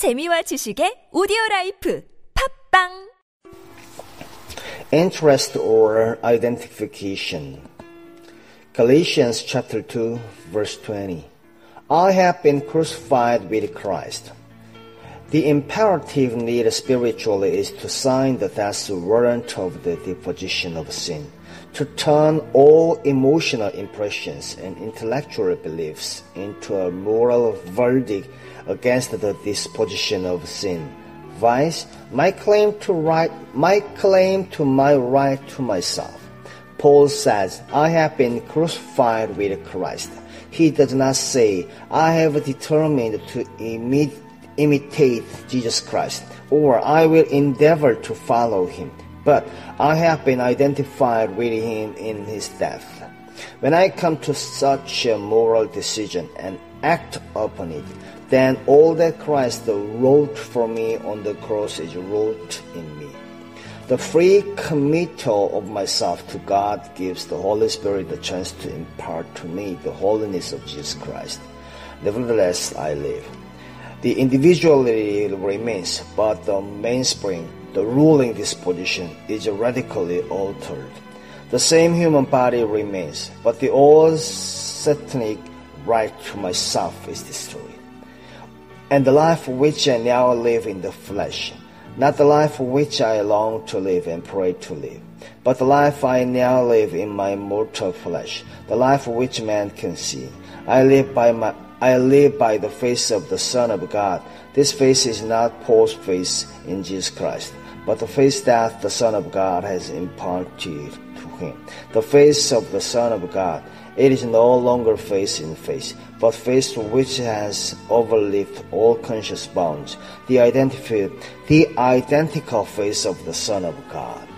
재미와 지식의 오디오 라이프 팝빵 interest or identification. Galatians chapter 2 verse 20. I have been crucified with Christ. The imperative need spiritually is to sign the death warrant of the deposition of sin, to turn all emotional impressions and intellectual beliefs into a moral verdict against the disposition of sin vice, my claim to right, my claim to my right to myself. Paul says, I have been crucified with Christ. He does not say, I have determined to imi- imitate Jesus Christ, or I will endeavor to follow him, but I have been identified with him in his death. When I come to such a moral decision and act upon it, then all that Christ wrote for me on the cross is wrote in me. The free committal of myself to God gives the Holy Spirit the chance to impart to me the holiness of Jesus Christ. Nevertheless, I live. The individuality remains, but the mainspring, the ruling disposition, is radically altered. The same human body remains, but the old satanic right to myself is destroyed and the life which I now live in the flesh, not the life which I long to live and pray to live, but the life I now live in my mortal flesh, the life which man can see. I live by my I live by the face of the Son of God. This face is not Paul's face in Jesus Christ, but the face that the Son of God has imparted to him. The face of the Son of God it is no longer face in face, but face which has overleaped all conscious bounds, the, the identical face of the Son of God.